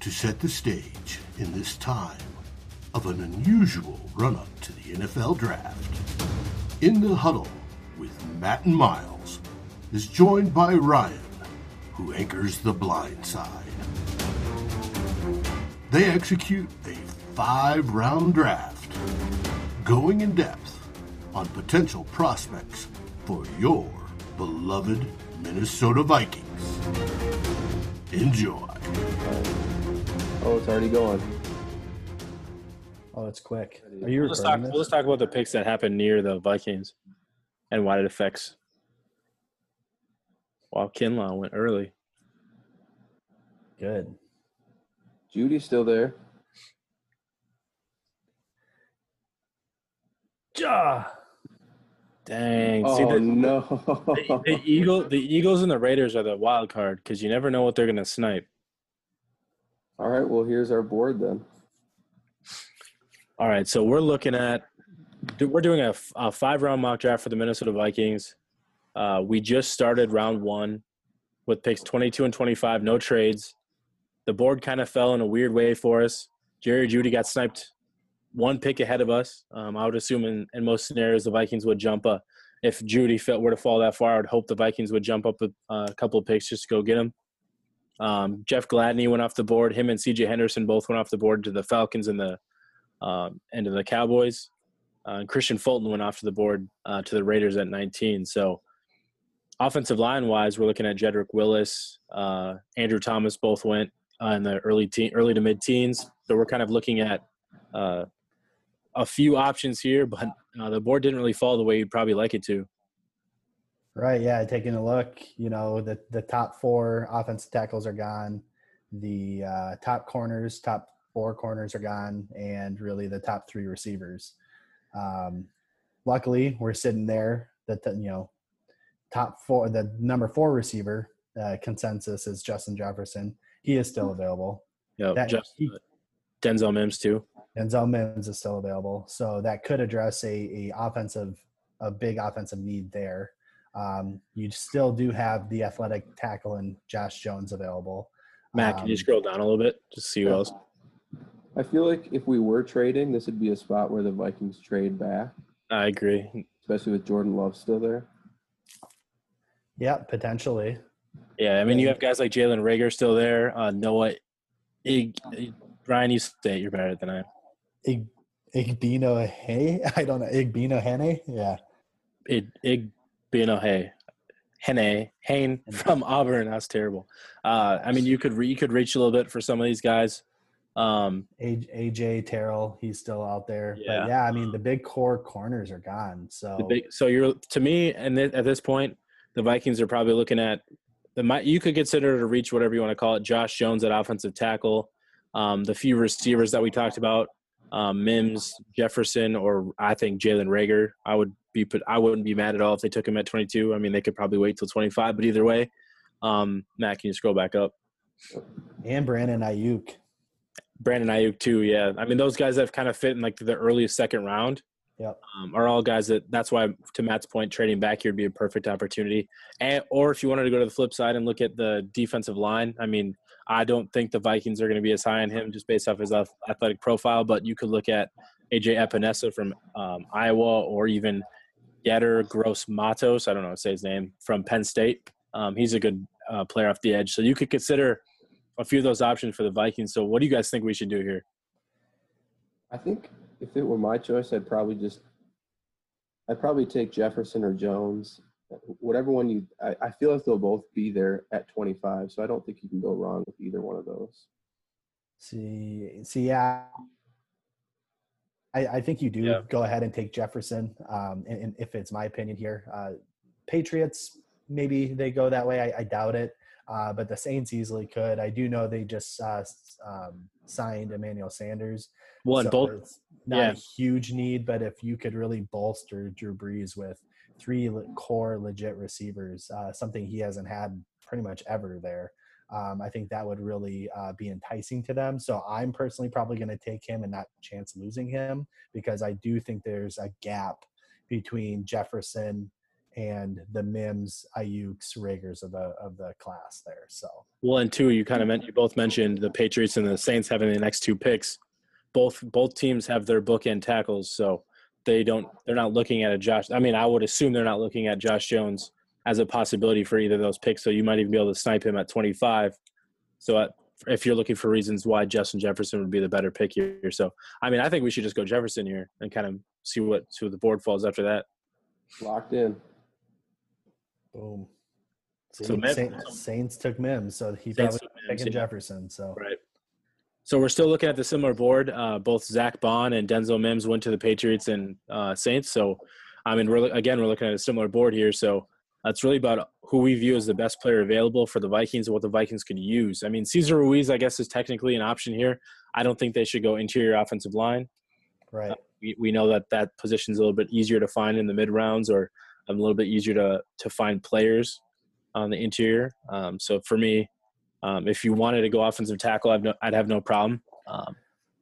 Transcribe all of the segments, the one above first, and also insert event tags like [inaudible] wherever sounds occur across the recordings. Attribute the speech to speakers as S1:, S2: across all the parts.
S1: to set the stage in this time of an unusual run up to the NFL draft. In the huddle with Matt and Myles is joined by Ryan, who anchors the blind side. They execute a five round draft, going in depth on potential prospects for your beloved Minnesota Vikings. Enjoy.
S2: Oh, it's already going.
S3: Oh, it's quick. Are you
S4: We'll just, talk,
S3: recording
S4: we'll just talk about the picks that happened near the Vikings and what it affects. Wow, Kinlaw went early.
S3: Good.
S2: Jeudy's still there.
S3: Ja.
S4: Dang. Oh, See,
S2: Oh
S4: the,
S2: no!
S4: the, the Eagle, the Eagles and the Raiders are the wild card because you never know what they're going to snipe.
S2: All right, well here's our board then.
S4: All right, so we're looking at we're doing a, a five round mock draft for the Minnesota Vikings. Uh, we just started round one with picks 22 and 25, no trades. The board kind of fell in a weird way for us. Jerry Jeudy got sniped one pick ahead of us. Um, I would assume in, in most scenarios the Vikings would jump up. If Jeudy felt were to fall that far, I would hope the Vikings would jump up a, a couple of picks just to go get him. Um, Jeff Gladney went off the board. Him and C.J. Henderson both went off the board to the Falcons and the um, and to the Cowboys. Uh, Kristian Fulton went off to the board uh, to the Raiders at 19. So, offensive line wise, we're looking at Jedrick Willis, uh, Andrew Thomas both went uh, in the early teen, early to mid teens. So we're kind of looking at uh, a few options here, but uh, the board didn't really fall the way you'd probably like it to.
S3: Right. Yeah. Taking a look, you know, the, the top four offensive tackles are gone. The uh, top corners, top four corners are gone, and really the top three receivers. Um, luckily, we're sitting there. That you know, top four, the number four receiver uh, consensus is Justin Jefferson. He is still available.
S4: Yeah,
S3: he-
S4: Denzel Mims too.
S3: Denzel Mims is still available, so that could address a, a offensive, a big offensive need there. Um, you still do have the athletic tackle and Josh Jones available.
S4: Matt, can you
S3: Um,
S4: scroll down a little bit just to see who else?
S2: I feel like if we were trading, this would be a spot where the Vikings trade back,
S4: I agree.
S2: especially with Jordan Love still there.
S3: Yeah, potentially.
S4: Yeah, I mean, you have guys like Jalen Reagor still there. Uh, Noah, Ig, Brian, you say you're better than I am.
S3: Ig, Igbino Hey, [laughs] I don't know. Igbino Hene, yeah.
S4: Ig, Ig Bino Hey, Hene, Hain [laughs] from Auburn. That's terrible. Uh, I mean, you could re, you could reach a little bit for some of these guys. Um,
S3: AJ Terrell, he's still out there.
S4: Yeah.
S3: But yeah, I mean the big core corners are gone. So
S4: big, so you're to me, and th- at this point, the Vikings are probably looking at the. mi- You could consider to reach whatever you want to call it. Josh Jones at offensive tackle. Um, the few receivers that we talked about, um, Mims, Jefferson, or I think Jalen Reagor. I would be put. I wouldn't be mad at all if they took him at 22. I mean, they could probably wait till 25, but either way, um, Matt, can you scroll back up?
S3: and Brandon Aiyuk.
S4: Brandon Aiyuk too. Yeah, I mean those guys that have kind of fit in like the earliest second round.
S3: Yep.
S4: Um, are all guys that that's why to Matt's point, trading back here would be a perfect opportunity. And or if you wanted to go to the flip side and look at the defensive line, I mean, I don't think the Vikings are going to be as high on him just based off his athletic profile. But you could look at AJ Epenesa from um, Iowa, or even Getter Gross Matos. I don't know how to say his name from Penn State. Um, he's a good uh, player off the edge, so you could consider a few of those options for the Vikings. So, what do you guys think we should do here?
S2: I think if it were my choice, I'd probably just, I'd probably take Jefferson or Jones, whatever one you. I, I feel like they'll both be there at 25, so I don't think you can go wrong with either one of those.
S3: See, see, yeah. I, I think you do
S4: Yeah.
S3: go ahead and take Jefferson. Um, and, and if it's my opinion here, uh, Patriots maybe they go that way. I, I doubt it, uh, but the Saints easily could. I do know they just uh, um, signed Emmanuel Sanders.
S4: One
S3: so not
S4: yeah.
S3: a huge need, but if you could really bolster Drew Brees with three core legit receivers, uh, something he hasn't had pretty much ever there, um, I think that would really uh, be enticing to them. So I'm personally probably going to take him and not chance losing him because I do think there's a gap between Jefferson and the Mims, Aiyuks, Reagors of the of the class there. So
S4: well, and two, you kind of meant you both mentioned the Patriots and the Saints having the next two picks. Both both teams have their bookend tackles, so they don't they're not looking at a Josh. I mean, I would assume they're not looking at Josh Jones as a possibility for either of those picks. So you might even be able to snipe him at 25. So at, if you're looking for reasons why Justin Jefferson would be the better pick here, so I mean, I think we should just go Jefferson here and kind of see what see what the board falls after that.
S2: Locked in.
S3: Boom.
S4: So
S3: So
S4: Mims-
S3: Saints, Saints took Mims, so he
S4: Saints
S3: probably
S4: took Mims,
S3: picking
S4: yeah.
S3: Jefferson. So
S4: Right. So we're still looking at the similar board. Uh, both Zack Baun and Denzel Mims went to the Patriots and uh, Saints. So, I mean, we're again we're looking at a similar board here. So that's really about who we view as the best player available for the Vikings and what the Vikings could use. I mean, Cesar Ruiz, I guess, is technically an option here. I don't think they should go interior offensive line.
S3: right,
S4: We, we know that that position is a little bit easier to find in the mid rounds, or a little bit easier to to find players on the interior. Um, so for me, um, if you wanted to go offensive tackle, I'd, no, I'd have no problem. Um,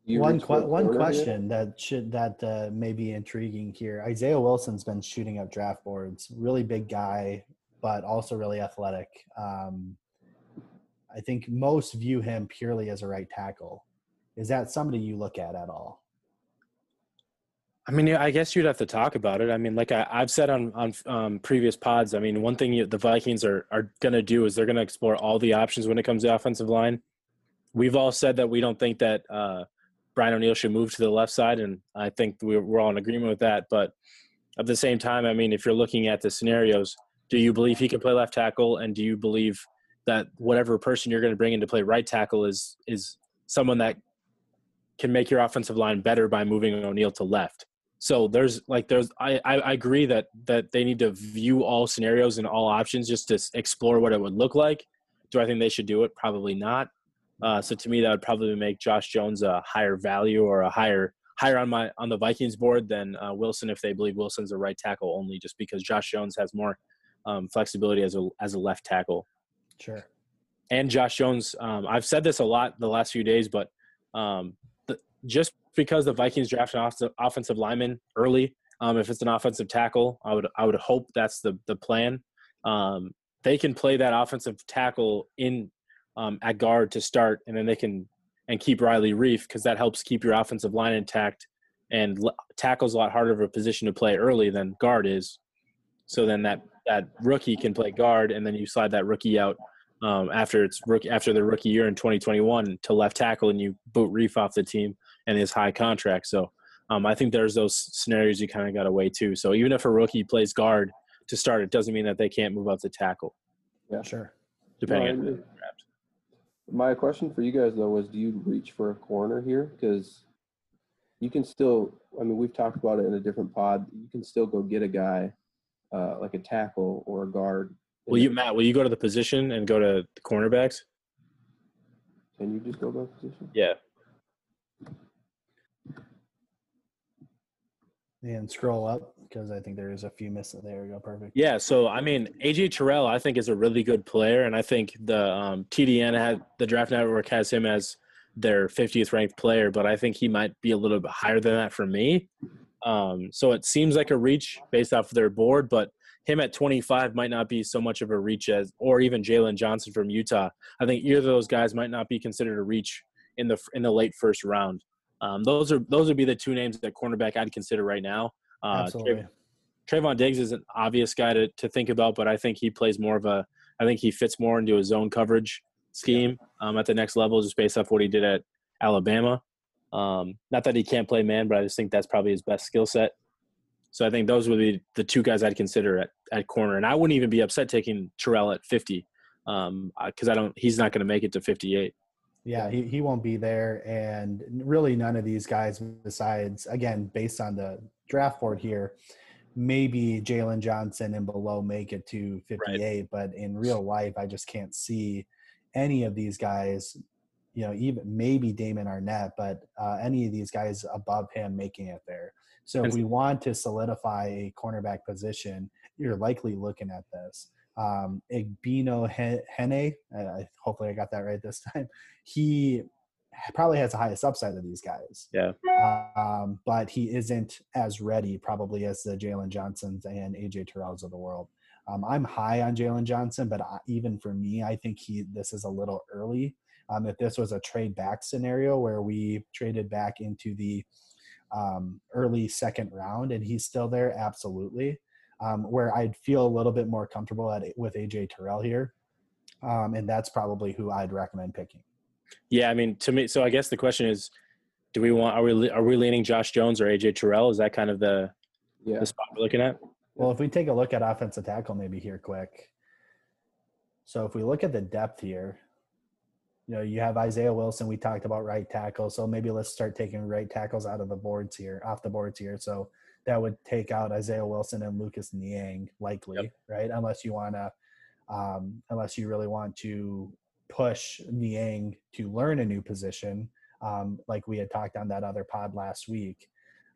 S2: You
S3: one
S2: reach for
S3: que-
S2: a
S3: one
S2: corner here?
S3: question that should that uh, may be intriguing here. Isaiah Wilson's been shooting up draft boards. Really big guy, but also really athletic. Um, I think most view him purely as a right tackle. Is that somebody you look at at all?
S4: I mean, I guess you'd have to talk about it. I mean, like I, I've said on on um, previous pods. I mean, one thing you, the Vikings are are going to do is they're going to explore all the options when it comes to offensive line. We've all said that we don't think that uh, Brian O'Neill should move to the left side, and I think we're, all in agreement with that. But at the same time, I mean, if you're looking at the scenarios, do you believe he can play left tackle, and do you believe that whatever person you're going to bring in to play right tackle is is someone that can make your offensive line better by moving O'Neill to left? So there's like there's I I agree that that they need to view all scenarios and all options just to explore what it would look like. Do I think they should do it? Probably not. Uh, so to me, that would probably make Josh Jones a higher value or a higher higher on my on the Vikings board than uh, Wilson if they believe Wilson's a right tackle only, just because Josh Jones has more um, flexibility as a as a left tackle
S3: Sure.
S4: and Josh Jones. Um, I've said this a lot the last few days, but um, the, just because the Vikings draft an off- offensive lineman early, um, if it's an offensive tackle, I would I would hope that's the the plan. Um, they can play that offensive tackle in um, at guard to start, and then they can and keep Riley Reiff because that helps keep your offensive line intact. And l- tackle's a lot harder of a position to play early than guard is. So then that that rookie can play guard, and then you slide that rookie out um, after it's rookie after the rookie year in 2021 to left tackle, and you boot Reiff off the team and his high contract. So um, I think there's those scenarios you kind of got to weigh too. So even if a rookie plays guard to start, it doesn't mean that they can't move out to tackle, Yeah,
S3: Sure.
S4: depending
S2: No,
S4: on
S2: agree. My question for you guys though was, do you reach for a corner here? Because you can still. I mean, we've talked about it in a different pod. You can still go get a guy uh, like a tackle or a guard.
S4: Will you, Matt? Will you go to the position and go to the cornerbacks?
S2: Can you just go by position?
S4: Yeah.
S3: And scroll up because I think there's a few missing. There we go. Perfect.
S4: Yeah, so I mean, AJ Terrell, I think is a really good player, and I think the um, TDN had the Draft Network has him as their 50th ranked player, but I think he might be a little bit higher than that for me. Um, so it seems like a reach based off of their board, but him at 25 might not be so much of a reach as, or even Jaylon Johnson from Utah. I think either of those guys might not be considered a reach in the in the late first round. Um, those are those would be the two names at cornerback I'd consider right now. Uh,
S3: Absolutely.
S4: Trevon Diggs is an obvious guy to, to think about, but I think he plays more of a. I think he fits more into a zone coverage scheme um, at the next level, just based off what he did at Alabama. Um, not that he can't play man, but I just think that's probably his best skill set. So I think those would be the two guys I'd consider at, at corner, and I wouldn't even be upset taking Terrell at fifty because I don't. He's not going to make it to fifty-eight.
S3: Yeah, he, he won't be there. And really, none of these guys, besides, again, based on the draft board here, maybe Jaylon Johnson and below make it to 58. But in real life, I just can't see any of these guys, you know, even maybe Damon Arnette, but uh, any of these guys above him making it there. So if we want to solidify a cornerback position, you're likely looking at this. Um, Igbino Hene, uh, hopefully I got that right this [laughs] time. He probably has the highest upside of these guys.
S4: Yeah.
S3: Um, but he isn't as ready probably as the Jaylon Johnsons and AJ Terrells of the world. Um, I'm high on Jaylon Johnson, but I, even for me, I think he this is a little early. Um, if this was a trade back scenario where we traded back into the um, early second round and he's still there, absolutely. Um, where I'd feel a little bit more comfortable at with AJ Terrell here, um, and that's probably who I'd recommend picking.
S4: Yeah, I mean, to me, so I guess the question is, do we want are we are we leaning Josh Jones or AJ Terrell? Is that kind of the
S2: Yeah.
S4: the spot we're looking at?
S3: Well, if we take a look at offensive tackle, maybe here quick. So if we look at the depth here, you know, you have Isaiah Wilson. We talked about right tackle, so maybe let's start taking right tackles out of the boards here, off the boards here. So that would take out Isaiah Wilson and Lucas Niang, likely,
S4: Yep.
S3: right? Unless you want to, um, unless you really want to push Niang to learn a new position, um, like we had talked on that other pod last week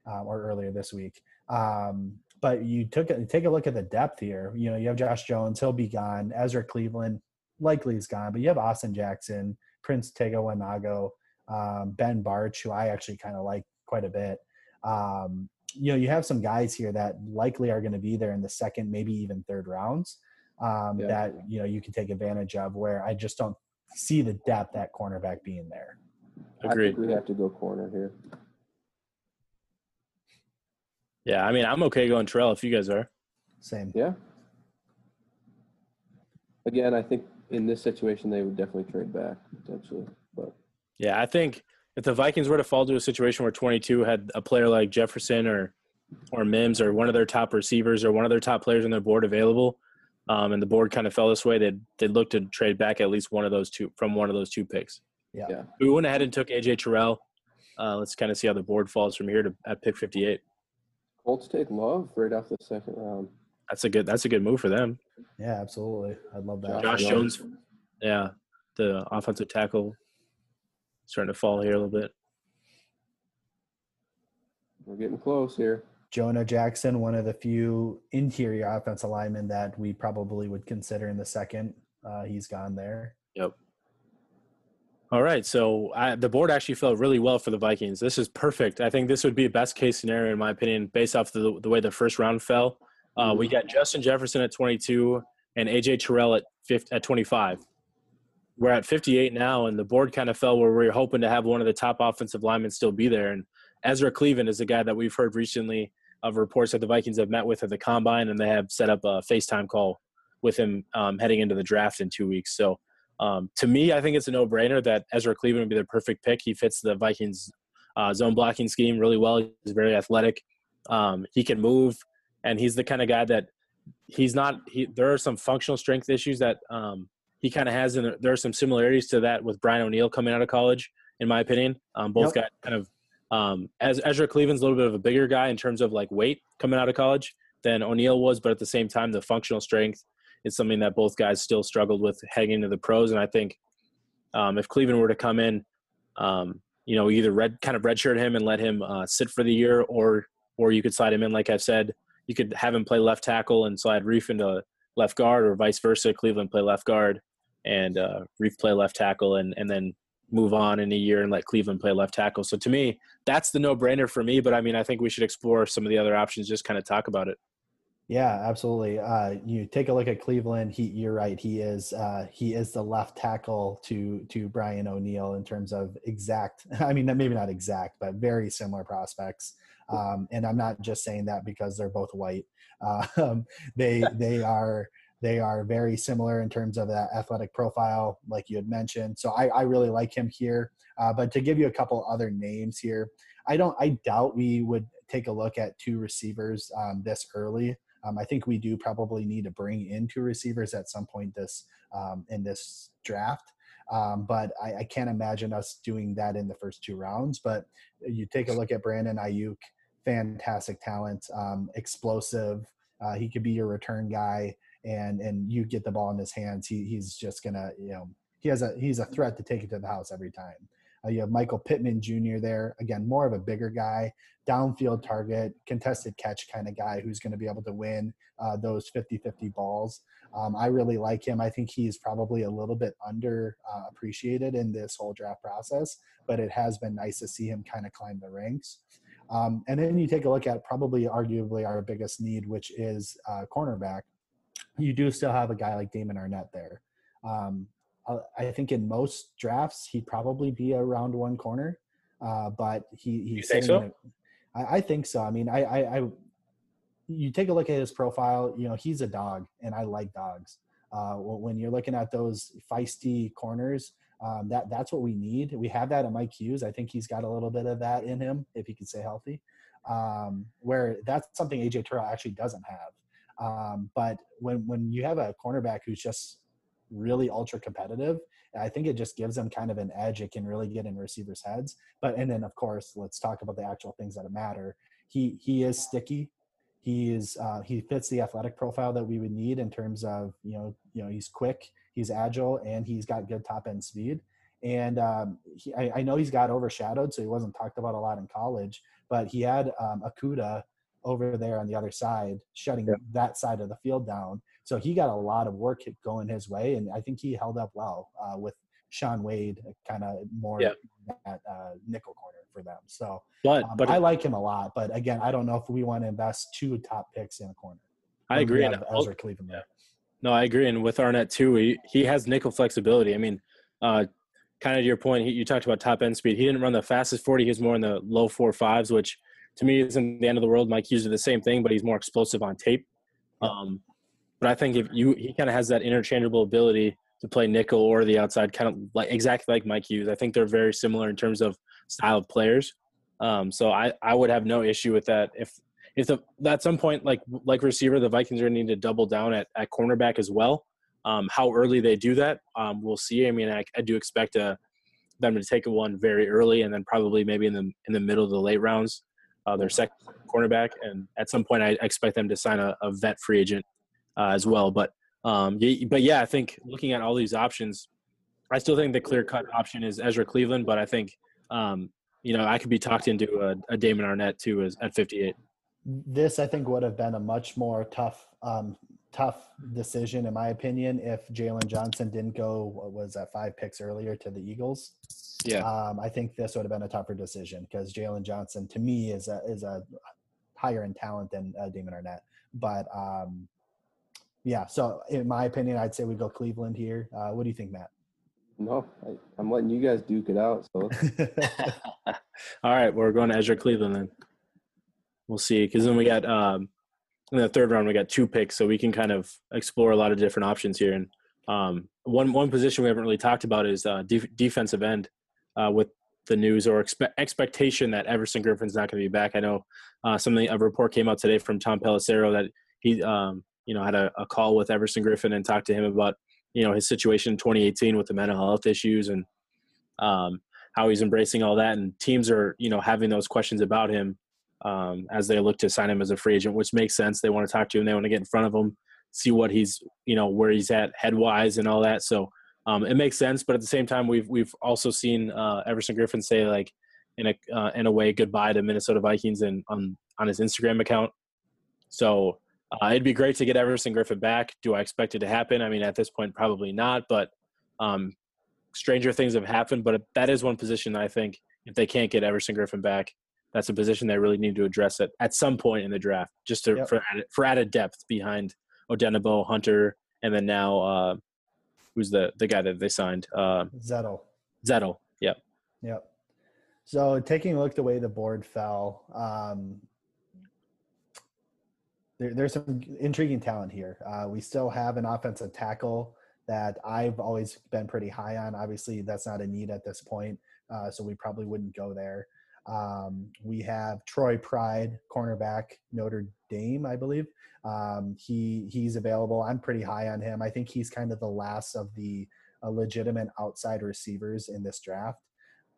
S3: um, or earlier this week. Um, but you took a, take a look at the depth here. You know, you have Josh Jones, he'll be gone. Ezra Cleveland likely is gone, but you have Austin Jackson, Prince Tega Wanogho, um, Ben Bartch, who I actually kind of like quite a bit. Um, you know, you have some guys here that likely are going to be there in the second, maybe even third rounds um,
S2: Yeah.
S3: that, you know, you can take advantage of where I just don't see the depth at cornerback being there.
S2: I
S4: Agreed.
S2: think we have to go corner here.
S4: Yeah, I mean, I'm okay going trail if you guys are.
S3: Same.
S2: Yeah. Again, I think in this situation they would definitely trade back potentially, but
S4: Yeah, I think if the Vikings were to fall to a situation where 22 had a player like Jefferson or or Mims or one of their top receivers or one of their top players on their board available, um, and the board kind of fell this way, they'd they'd look to trade back at least one of those two from one of those two picks.
S3: Yeah.
S2: Yeah.
S4: We went ahead and took AJ Terrell. Uh, let's kind of see how the board falls from here to at pick 58.
S2: Colts take Love right off the second round.
S4: That's a good that's a good move for them.
S3: Yeah, absolutely. I'd love that.
S4: Josh
S2: Love.
S4: Jones, yeah, the offensive tackle starting to fall here a little bit.
S2: We're getting close here.
S3: Jonah Jackson, one of the few interior offensive linemen that we probably would consider in the second. Uh, he's gone there.
S4: Yep. All right, so I, the board actually felt really well for the Vikings. This is perfect. I think this would be a best case scenario in my opinion, based off the the way the first round fell. Uh, we got Justin Jefferson at 22 and AJ Terrell at 50, at 25. We're at 58 now, and the board kind of fell where we are hoping to have one of the top offensive linemen still be there. And Ezra Cleveland is a guy that we've heard recently of reports that the Vikings have met with at the combine, and they have set up a FaceTime call with him um, heading into the draft in two weeks. So um, to me, I think it's a no-brainer that Ezra Cleveland would be the perfect pick. He fits the Vikings uh, zone blocking scheme really well. He's very athletic. Um, he can move, and he's the kind of guy that he's not. He, there are some functional strength issues that um, he kind of has, and there are some similarities to that with Brian O'Neill coming out of college, in my opinion. Um, both got kind of um, as Ezra Cleveland's a little bit of a bigger guy in terms of like weight coming out of college than O'Neill was, but at the same time, the functional strength is something that both guys still struggled with heading into the pros. And I think um, if Cleveland were to come in, um, you know, either red kind of redshirt him and let him uh, sit for the year, or or you could slide him in, like I've said, you could have him play left tackle and slide Reiff into left guard, or vice versa. Cleveland play left guard and uh, Reiff play left tackle, and and then move on in a year and let Cleveland play left tackle. So to me, that's the no brainer for me. But I mean, I think we should explore some of the other options. Just kind of talk about it.
S3: Yeah, absolutely. Uh, you take a look at Cleveland. He, you're right. He is uh, he is the left tackle to to Brian O'Neill in terms of exact. [laughs] I mean, maybe not exact, but very similar prospects. Um, and I'm not just saying that because they're both white. [laughs] Um, they they are they are very similar in terms of that athletic profile, like you had mentioned. So I, I really like him here. Uh, but to give you a couple other names here, I don't. I doubt we would take a look at two receivers um, this early. Um, I think we do probably need to bring in two receivers at some point this um, in this draft. Um, but I, I can't imagine us doing that in the first two rounds. But you take a look at Brandon Aiyuk, fantastic talent, um, explosive. Uh, he could be your return guy, and and you get the ball in his hands. He, he's just gonna you know he has a he's a threat to take it to the house every time. Uh, you have Michael Pittman Jr. there. Again, more of a bigger guy, downfield target, contested catch kind of guy who's going to be able to win uh, those 50 50 balls. Um, I really like him. I think he's probably a little bit under uh, appreciated in this whole draft process, but it has been nice to see him kind of climb the ranks. Um, and then you take a look at probably arguably our biggest need, which is uh, cornerback. You do still have a guy like Damon Arnette there. Um, I think in most drafts he'd probably be a round one corner, uh, but he he's
S4: you think so?
S3: I, I think so. I mean, I, I, I, you take a look at his profile. You know, he's a dog, and I like dogs. Uh, when you're looking at those feisty corners, um, that that's what we need. We have that at Mike Hughes. I think he's got a little bit of that in him if he can stay healthy. Um, where that's something AJ Terrell actually doesn't have. Um, but when when you have a cornerback who's just really ultra competitive. I think it just gives them kind of an edge. It can really get in receivers' heads. But and then of course, let's talk about the actual things that matter. He he is sticky. He is uh, he fits the athletic profile that we would need in terms of you know you know he's quick, he's agile, and he's got good top end speed. And um, he, I, I, know he's got overshadowed, so he wasn't talked about a lot in college. But he had um, Okudah over there on the other side, shutting yeah. that side of the field down. So he got a lot of work going his way, and I think he held up well uh, with Shaun Wade, uh, kind of more yeah. at uh, nickel corner for them. So,
S4: but
S3: um,
S4: but
S3: I like him a lot. But again, I don't know if we want to invest two top picks in a corner.
S4: I agree. And
S3: Ezra Cleveland.
S4: Yeah. No, I agree. And with Arnette too, he, he has nickel flexibility. I mean, uh, kind of to your point, he, you talked about top end speed. He didn't run the fastest 40. He was more in the low four fives, which to me isn't the end of the world. Mike Hughes did the same thing, but he's more explosive on tape. Um, but I think if you he kind of has that interchangeable ability to play nickel or the outside, kind of like exactly like Mike Hughes. I think they're very similar in terms of style of players. Um, so I, I would have no issue with that. If if the, at some point like like receiver, the Vikings are going to need to double down at, at cornerback as well. Um, how early they do that, um, we'll see. I mean, I, I do expect a, uh, them to take one very early, and then probably maybe in the in the middle of the late rounds, uh, their second cornerback. And at some point, I expect them to sign a, a vet free agent uh, as well. But um, but yeah, I think looking at all these options, I still think the clear cut option is Ezra Cleveland. But I think um, you know I could be talked into a, a Damon Arnette too as, at 58.
S3: This I think would have been a much more tough um, tough decision in my opinion if Jaylon Johnson didn't go what was that five picks earlier to the Eagles.
S4: Yeah,
S3: um, I think this would have been a tougher decision because Jaylon Johnson to me is a is a higher in talent than uh, Damon Arnette. But um, yeah, so in my opinion, I'd say we go Cleveland here. Uh, what do you think, Matt?
S2: No, I, am letting you guys duke it out. So, [laughs]
S4: all right, we're going to Ezra Cleveland then. We'll see, because then we got um, in the third round we got two picks, so we can kind of explore a lot of different options here. And um, one one position we haven't really talked about is uh, def- defensive end. Uh, with the news or expe- expectation that Everson Griffen's not going to be back. I know uh, something a report came out today from Tom Pelissero that he um, you know, had a, a call with Everson Griffen and talked to him about, you know, his situation in 2018 with the mental health issues and um, how he's embracing all that. And teams are, you know, having those questions about him um, as they look to sign him as a free agent, which makes sense. They want to talk to him. They want to get in front of him, see what he's, you know, where he's at head wise and all that. So um, it makes sense. But at the same time, we've we've also seen uh, Everson Griffen say like, in a uh, in a way, goodbye to Minnesota Vikings and on on his Instagram account. So uh, it'd be great to get Everson Griffen back. Do I expect it to happen? I mean, at this point, probably not. But um, stranger things have happened. But that is one position I think if they can't get Everson Griffen back, that's a position they really need to address it at some point in the draft, just to, yep. for added, for added depth behind Odenigbo, Hunter, and then now uh, who's the the guy that they signed? Uh,
S3: Zettel.
S4: Zettel. Yep.
S3: Yep. So taking a look the way the board fell, um, there, there's some intriguing talent here. Uh, we still have an offensive tackle that I've always been pretty high on. Obviously, that's not a need at this point, uh, so we probably wouldn't go there. Um, we have Troy Pride, cornerback, Notre Dame, I believe. Um, he he's available. I'm pretty high on him. I think he's kind of the last of the uh, legitimate outside receivers in this draft.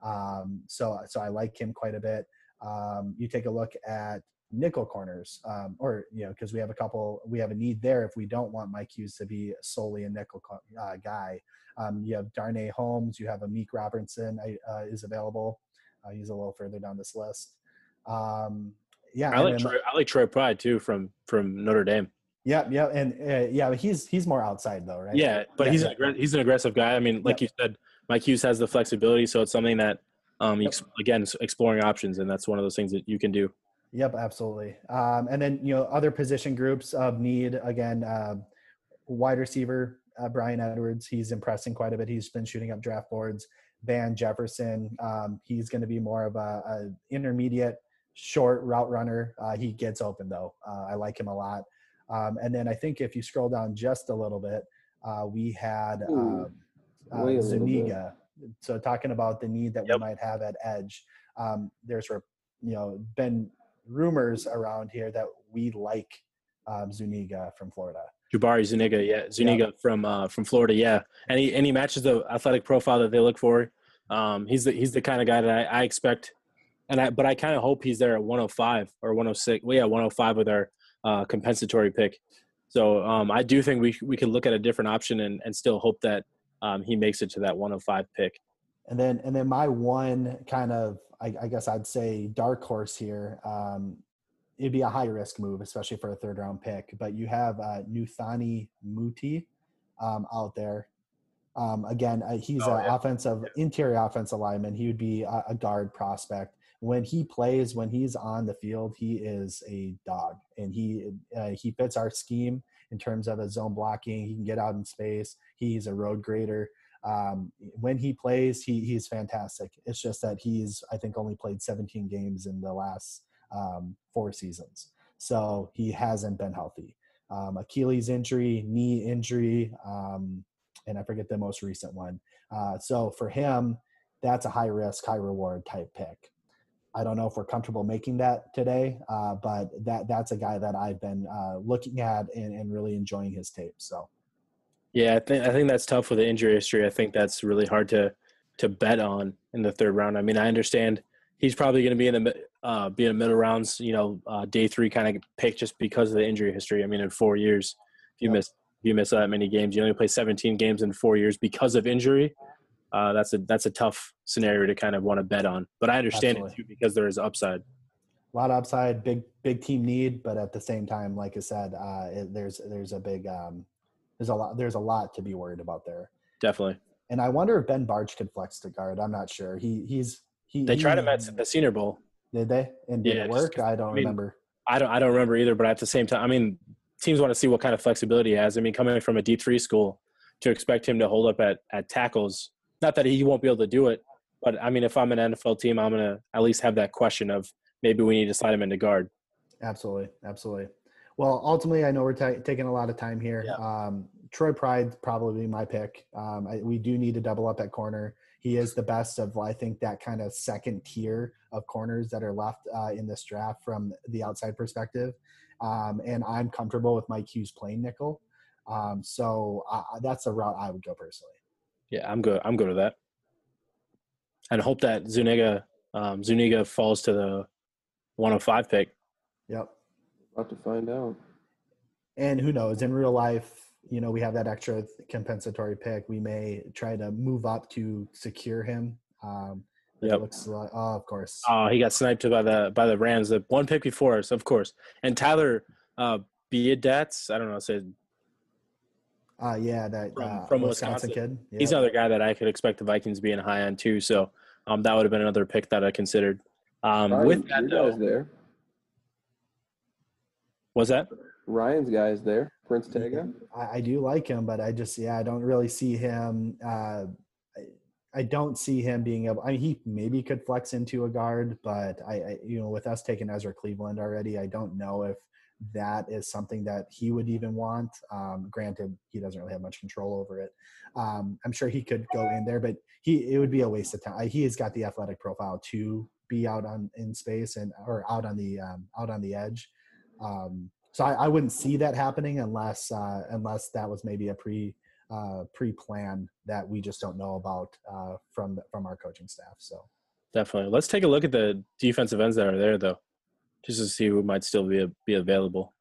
S3: Um, so so I like him quite a bit. Um, you take a look at nickel corners, um, or you know, because we have a couple, we have a need there. If we don't want Mike Hughes to be solely a nickel uh, guy, um, you have Darnay Holmes, you have Amik Robertson uh, is available. Uh, he's a little further down this list. Um, yeah,
S4: I like Troy, I like Troy Pride too from from Notre Dame.
S3: Yeah, yeah, and uh, yeah, he's he's more outside though, right?
S4: Yeah, but
S3: yeah,
S4: he's
S3: yeah.
S4: An, he's an aggressive guy. I mean, like you said, Mike Hughes has the flexibility, so it's something that um, yep. again exploring options, and that's one of those things that you can do.
S3: Yep, absolutely. Um, and then you know other position groups of need again, uh, wide receiver uh, Bryan Edwards. He's impressing quite a bit. He's been shooting up draft boards. Van Jefferson. Um, he's going to be more of a, a, intermediate, short route runner. Uh, he gets open though. Uh, I like him a lot. Um, and then I think if you scroll down just a little bit, uh, we had um, uh, Zuniga. So talking about the need that yep. we might have at edge, um, there's you know been rumors around here that we like um, Zuniga from Florida.
S4: Jabari Zuniga, yeah, Zuniga yeah. from uh, from Florida, yeah, and he and he matches the athletic profile that they look for. Um, he's the he's the kind of guy that I, I expect, and I but I kind of hope he's there at 105 or 106. Well, yeah, 105 with our uh, compensatory pick. So um, I do think we we could look at a different option and and still hope that um, he makes it to that 105 pick.
S3: And then and then my one kind of I, I guess I'd say dark horse here um, it'd be a high risk move, especially for a third round pick. But you have uh, Netane Muti um, out there. Um, again, uh, he's oh, an yeah. offensive interior offensive lineman. He would be a, a, guard prospect. When he plays, when he's on the field, he is a dog, and he uh, he fits our scheme in terms of his zone blocking. He can get out in space. He's a road grader. Um, when he plays, he he's fantastic. It's just that he's I think only played 17 games in the last um, four seasons. So he hasn't been healthy. Um, Achilles injury, knee injury, um, and I forget the most recent one. Uh, so for him, that's a high risk, high reward type pick. I don't know if we're comfortable making that today, uh, but that that's a guy that I've been uh, looking at and, and, really enjoying his tape. So,
S4: yeah, I think I think that's tough with the injury history. I think that's really hard to to bet on in the third round. I mean, I understand he's probably going to be in the uh, be in middle rounds, you know, uh, day three kind of pick just because of the injury history. I mean, in four years, if you yep. miss if you miss that many games, you only play 17 games in four years because of injury. Uh, that's a that's a tough scenario to kind of want to bet on. But I understand Absolutely. it too because there is upside.
S3: A lot of upside, big big team need, but at the same time, like I said, uh, it, there's there's a big um, there's a lot there's a lot to be worried about there.
S4: Definitely.
S3: And I wonder if Ben Bartch could flex to guard. I'm not sure. He he's he,
S4: they tried him at the Senior Bowl.
S3: Did they? And did yeah, it work? I don't I mean, remember.
S4: I don't. I don't remember either. But at the same time, I mean, teams want to see what kind of flexibility he has. I mean, coming from a D three school, to expect him to hold up at at tackles. Not that he won't be able to do it, but I mean, if I'm an NFL team, I'm gonna at least have that question of maybe we need to slide him into guard.
S3: Absolutely, absolutely. Well, ultimately, I know we're t- taking a lot of time here. Yeah. Um, Troy Pride probably my pick. Um, I, we do need to double up at corner he is the best of I think that kind of second tier of corners that are left uh, in this draft from the outside perspective. Um, and I'm comfortable with Mike Hughes playing nickel. Um, so uh, that's a route I would go personally.
S4: Yeah, I'm good. I'm good with that. And hope that Zuniga um, Zuniga falls to the 105 pick.
S3: Yep.
S2: About to find out.
S3: And who knows? In real life, you know, we have that extra compensatory pick. We may try to move up to secure him. Um,
S4: yeah,
S3: looks like, oh, of course.
S4: Oh, he got sniped by the by the Rams. The one pick before us, of course. And Tyler uh, Biadasz, I don't know, said.
S3: Uh, yeah, that
S4: from,
S3: uh,
S4: from Wisconsin, Wisconsin kid. Yep. He's another guy that I could expect the Vikings being high on too. So um, that would have been another pick that I considered. Um, Ryan, with that, though,
S2: there.
S4: Was that
S2: Ryan's guy is there? Prince Tega?
S3: I, I, do like him, but I just yeah, I don't really see him. Uh, I, I don't see him being able. I mean, he maybe could flex into a guard, but I, I, you know, with us taking Ezra Cleveland already, I don't know if that is something that he would even want. Um, granted, he doesn't really have much control over it. Um, I'm sure he could go in there, but he it would be a waste of time. He has got the athletic profile to be out on in space and or out on the um, out on the edge. Um, so I, I wouldn't see that happening unless uh, unless that was maybe a pre uh, pre plan that we just don't know about uh, from from our coaching staff. So
S4: definitely, let's take a look at the defensive ends that are there, though. just to see who might still be be available.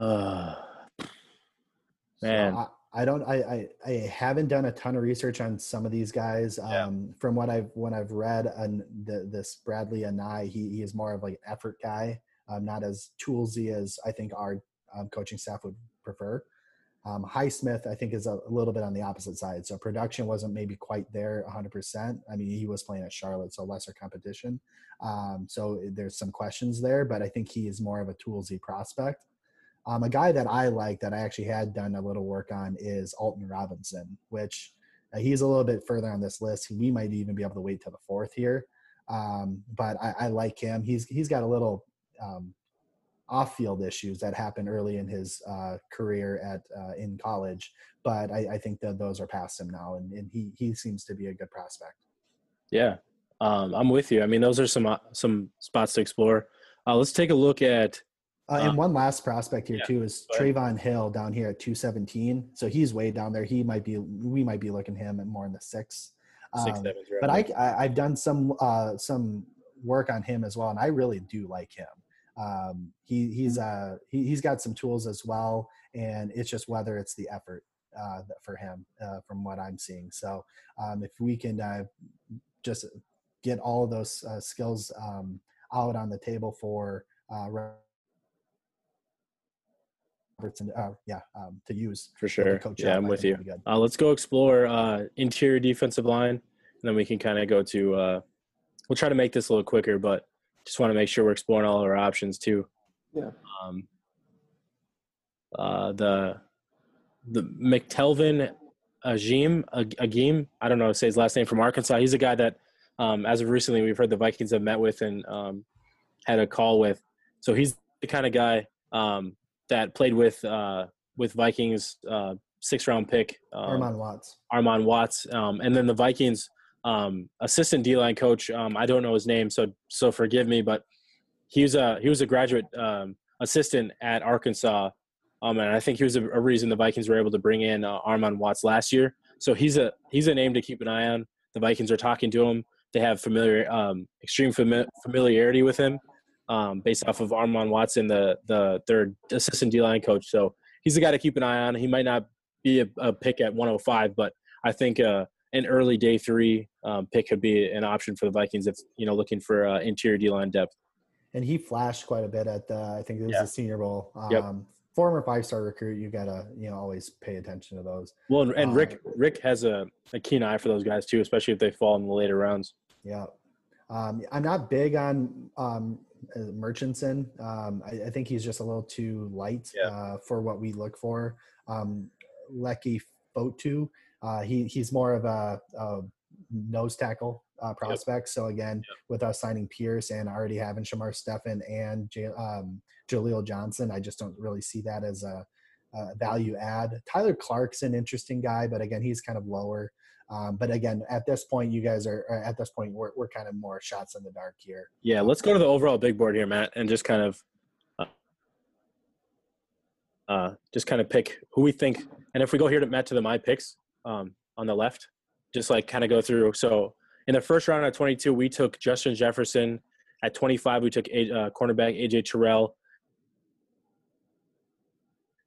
S4: Uh, [sighs] man,
S3: So I, I don't. I, I I haven't done a ton of research on some of these guys.
S4: Yeah.
S3: Um, from what I've when I've read on the, this Bradlee Anae, he he is more of like an effort guy, um, not as toolsy as I think our um, coaching staff would prefer. Um, Highsmith, I think, is a, a little bit on the opposite side. So production wasn't maybe quite there 100%. I mean, he was playing at Charlotte, so lesser competition. Um, so there's some questions there, but I think he is more of a toolsy prospect. Um, a guy that I like that I actually had done a little work on is Alton Robinson, which uh, he's a little bit further on this list. We might even be able to wait till the fourth here, um, but I, I like him. He's he's got a little um, off-field issues that happened early in his uh, career at uh, in college, but I, I think that those are past him now, and, and he he seems to be a good prospect.
S4: yeah, um, I'm with you. I mean, those are some uh, some spots to explore. Uh, let's take a look at.
S3: Uh,
S4: Uh,
S3: and one last prospect here
S4: yeah,
S3: too is. Trevon Hill down here at 217. So he's way down there. He might be we might be looking him at more in the six.
S4: Six,
S3: Um, but? I, I I've done some uh, some work on him as well, and I really do like him. Um, he he's uh he, he's got some tools as well, and it's just whether it's the effort uh, for him uh, from what I'm seeing. So um, if we can uh, just get all of those uh, skills um, out on the table for uh, Robertson, uh, yeah, um, to use
S4: for sure.
S3: coach
S4: Yeah,
S3: up,
S4: I'm with you.
S3: it'll be good.
S4: Uh, let's go explore uh, interior defensive line, and then we can kind of go to. Uh, we'll try to make this a little quicker, but just want to make sure we're exploring all our options too.
S2: Yeah.
S4: Um, uh, the the McTelvin Agim Agim, I don't know say his last name from Arkansas. He's a guy that, um, as of recently, we've heard the Vikings have met with and um, had a call with. So he's the kind of guy um, that played with uh, with Vikings uh, six round pick um,
S3: Armon Watts.
S4: Armon Watts, um, and then the Vikings um, assistant D line coach. Um, I don't know his name, so so forgive me, but he was a he was a graduate um, assistant at Arkansas, um, and I think he was a, a reason the Vikings were able to bring in uh, Armon Watts last year. So he's a he's a name to keep an eye on. The Vikings are talking to him. They have familiar um, extreme fami- familiarity with him. Um, based off of Armon Watson, the the their assistant D line coach, so he's the guy to keep an eye on. He might not be a, a pick at 105, but I think uh, an early day three um, pick could be an option for the Vikings if you know looking for uh, interior D line depth.
S3: and he flashed quite a bit at the I think it was
S4: Yeah.
S3: the Senior Bowl. Um,
S4: Yep.
S3: Former five star recruit, you gotta you know always pay attention to those.
S4: Well, and, and Rick Rick has a, a keen eye for those guys too, especially if they fall in the later rounds.
S3: Yeah, um, I'm not big on um, uh, Murchison. Um, I, I think he's just a little too light
S4: Yeah.
S3: uh, for what we look for. Um, Leki Fotu, uh, he he's more of a, a nose tackle uh, prospect. So again, with us signing Pierce and already having Shamar Stephen and J- um, Jaleel Johnson, I just don't really see that as a, a value add. Tyler Clark's an interesting guy, but again, he's kind of lower. Um, but again, at this point, you guys are at this point we're we're kind of more shots in the dark here.
S4: Yeah, let's go to the overall big board here, Matt, and just kind of uh, uh, just kind of pick who we think. And if we go here to Matt to the my picks um, on the left, just like kind of go through. So in the first round at 22, we took Justin Jefferson. At 25, we took a, uh, cornerback AJ Terrell.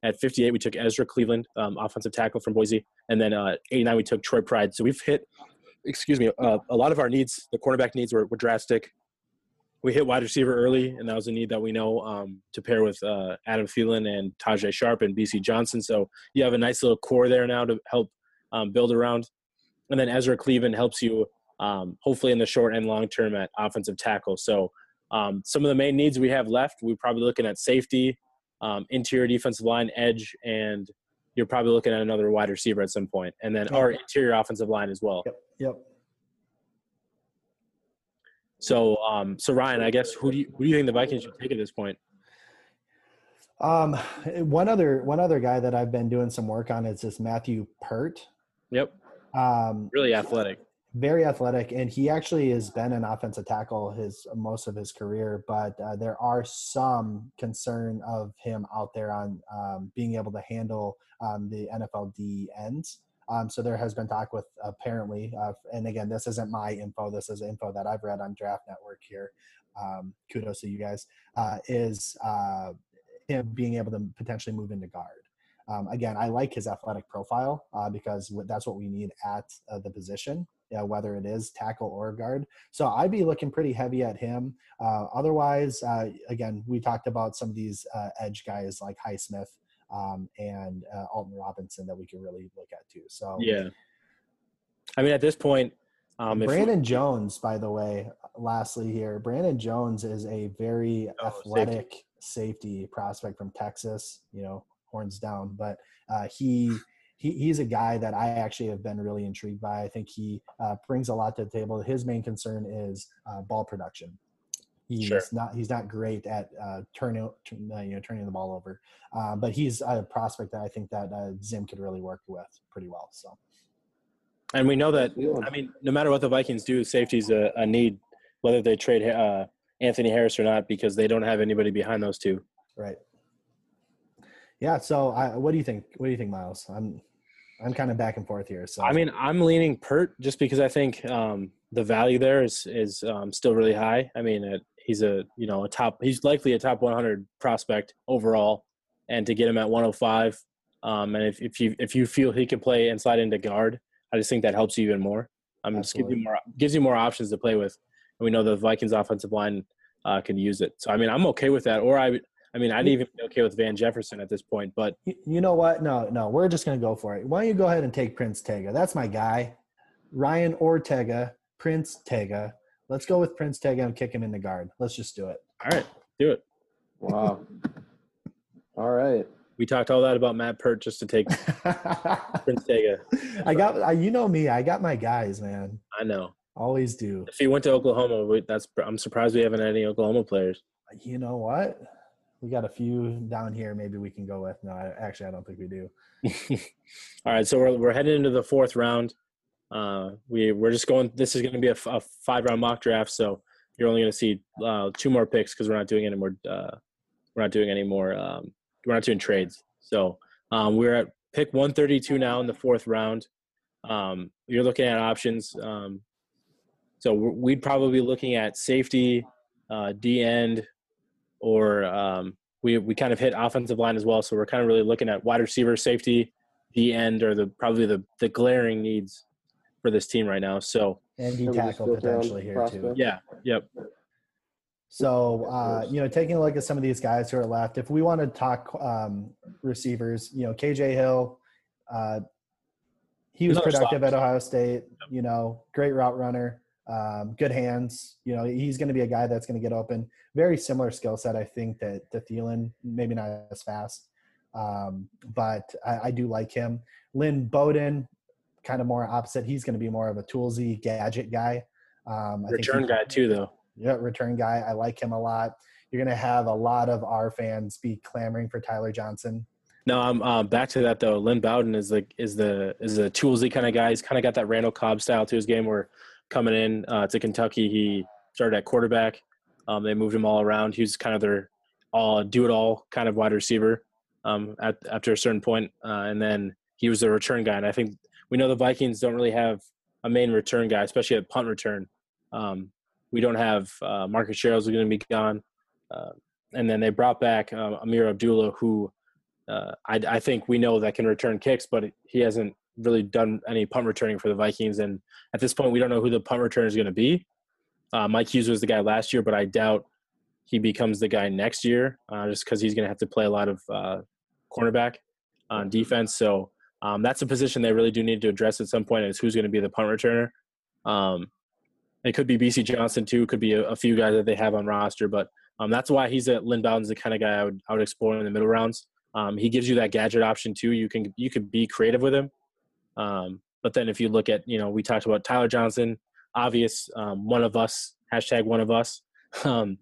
S4: At 58, we took Ezra Cleveland, um, offensive tackle from Boise, and then uh, 89, we took Troy Pride. So we've hit, excuse me, uh, a lot of our needs. The cornerback needs were, were drastic we hit wide receiver early, and that was a need that we know um, to pair with uh, Adam Thielen and Tajae Sharpe and Bisi Johnson. So you have a nice little core there now to help um, build around. And then Ezra Cleveland helps you um, hopefully in the short and long term at offensive tackle. So um, some of the main needs we have left, we're probably looking at safety, um, interior defensive line, edge, and you're probably looking at another wide receiver at some point, and then our interior offensive line as well.
S3: Yep. Yep.
S4: So, um, so Ryan, I guess who do you who do you think the Vikings should take at this point?
S3: Um, one other one other guy that I've been doing some work on is this Matthew Pert.
S4: Yep,
S3: Um,
S4: really athletic.
S3: very athletic, and he actually has been an offensive tackle his most of his career. But uh, there are some concern of him out there on um, being able to handle um, the NFL D ends. Um, so there has been talk with apparently, uh, and again, this isn't my info. This is info that I've read on Draft Network here. Um, kudos to you guys. Uh, is uh, him being able to potentially move into guard. Um, again, I like his athletic profile uh, because that's what we need at uh, the position, whether it is tackle or guard. So I'd be looking pretty heavy at him. Uh, otherwise, uh, again, we talked about some of these uh, edge guys like Highsmith um, and uh, Alton Robinson that we could really look at too. So
S4: yeah, I mean, at this point,
S3: um, Brandon we, Jones, by the way, lastly here, Brandon Jones is a very oh, athletic safety. safety prospect from Texas. You know, horns down, but uh, he. He, he's a guy that I actually have been really intrigued by. I think he uh, brings a lot to the table. His main concern is uh, ball production. He's sure. not he's not great at uh, turning uh, you know turning the ball over, uh, but he's a prospect that I think that uh, Zim could really work with pretty well. So,
S4: and we know that I mean, no matter what the Vikings do, safety's a, a need, whether they trade uh, Anthony Harris or not, because they don't have anybody behind those two.
S3: Right. Yeah. So, I, what do you think? What do you think, Myles? I'm I'm kind of back and forth here. So
S4: I mean, I'm leaning Peart just because I think um, the value there is is um, still really high. I mean, it, he's a you know a top. He's likely a top 100 prospect overall, and to get him at 105, um, and if, if you if you feel he can play and slide into guard, I just think that helps you even more. Um, just gives you more gives you more options to play with. And we know the Vikings offensive line uh, can use it. So I mean, I'm okay with that. Or I I mean, I'd even be okay with Van Jefferson at this point, but
S3: you know what? No, no, we're just going to go for it. Why don't you go ahead and take Prince Tega? That's my guy, Ryan Ortega, Prince Tega. Let's go with Prince Tega and kick him in the guard. Let's just do it.
S4: All right, do it.
S2: Wow. [laughs] all right.
S4: We talked all that about Matt Peart just to take [laughs] Prince Tega.
S3: I got, I, you know me. I got my guys, man.
S4: I know.
S3: Always do.
S4: If he went to Oklahoma, we, that's. I'm surprised we haven't had any Oklahoma players.
S3: You know what? We got a few down here. Maybe we can go with. No, I, actually, I don't think we do. [laughs]
S4: All right, so we're we're heading into the fourth round. Uh, we we're just going. This is going to be a, a five round mock draft, so you're only going to see uh, two more picks because we're not doing any more. Uh, we're not doing any more. Um, we're not doing trades. So um, we're at pick 132 now in the fourth round. Um, you're looking at options. Um, so we'd probably be looking at safety, uh, D end, or um, we we kind of hit offensive line as well. So we're kind of really looking at wide receiver, safety, the end, or the probably the the glaring needs for this team right now. So
S3: and D tackle potentially here too.
S4: Yeah. Yep.
S3: So, uh, you know, taking a look at some of these guys who are left, if we want to talk um, receivers, you know, KJ Hill, uh, he was productive at Ohio State, you know, great route runner um, good hands. You know, he's going to be a guy that's going to get open. Very similar skill set, I think, that to Thielen. Maybe not as fast, um, but I, I, do like him. Lynn Bowden, kind of more opposite. He's going to be more of a toolsy gadget guy.
S4: Um, return guy too, though.
S3: Yeah, return guy. I like him a lot. You're going to have a lot of our fans be clamoring for Tyler Johnson.
S4: No, I'm uh, back to that though. Lynn Bowden is like is the is a toolsy kind of guy. He's kind of got that Randall Cobb style to his game where coming in uh, to Kentucky, he started at quarterback. Um, they moved him all around. He was kind of their all do it all kind of wide receiver um, at, after a certain point. Uh, and then he was the return guy. And I think we know the Vikings don't really have a main return guy, especially at punt return. Um, we don't have uh, Marcus Sherels going to be gone. Uh, and then they brought back uh, Ameer Abdullah, who uh, I, I, think we know that can return kicks, but he hasn't really done any punt returning for the Vikings. And at this point, we don't know who the punt returner is going to be. Uh, Mike Hughes was the guy last year, but I doubt he becomes the guy next year uh, just because he's going to have to play a lot of uh, cornerback on defense. So um, that's a position they really do need to address at some point is who's going to be the punt returner. Um, it could be Bisi Johnson too. It Could be a, a, few guys that they have on roster, but um, that's why he's at Lynn Bowden's the kind of guy I would I would explore in the middle rounds. Um, he gives you that gadget option too. You can you can be creative with him. Um, but then if you look at, you know, we talked about Tyler Johnson, obvious, um, one of us, hashtag one of us. [laughs] Um,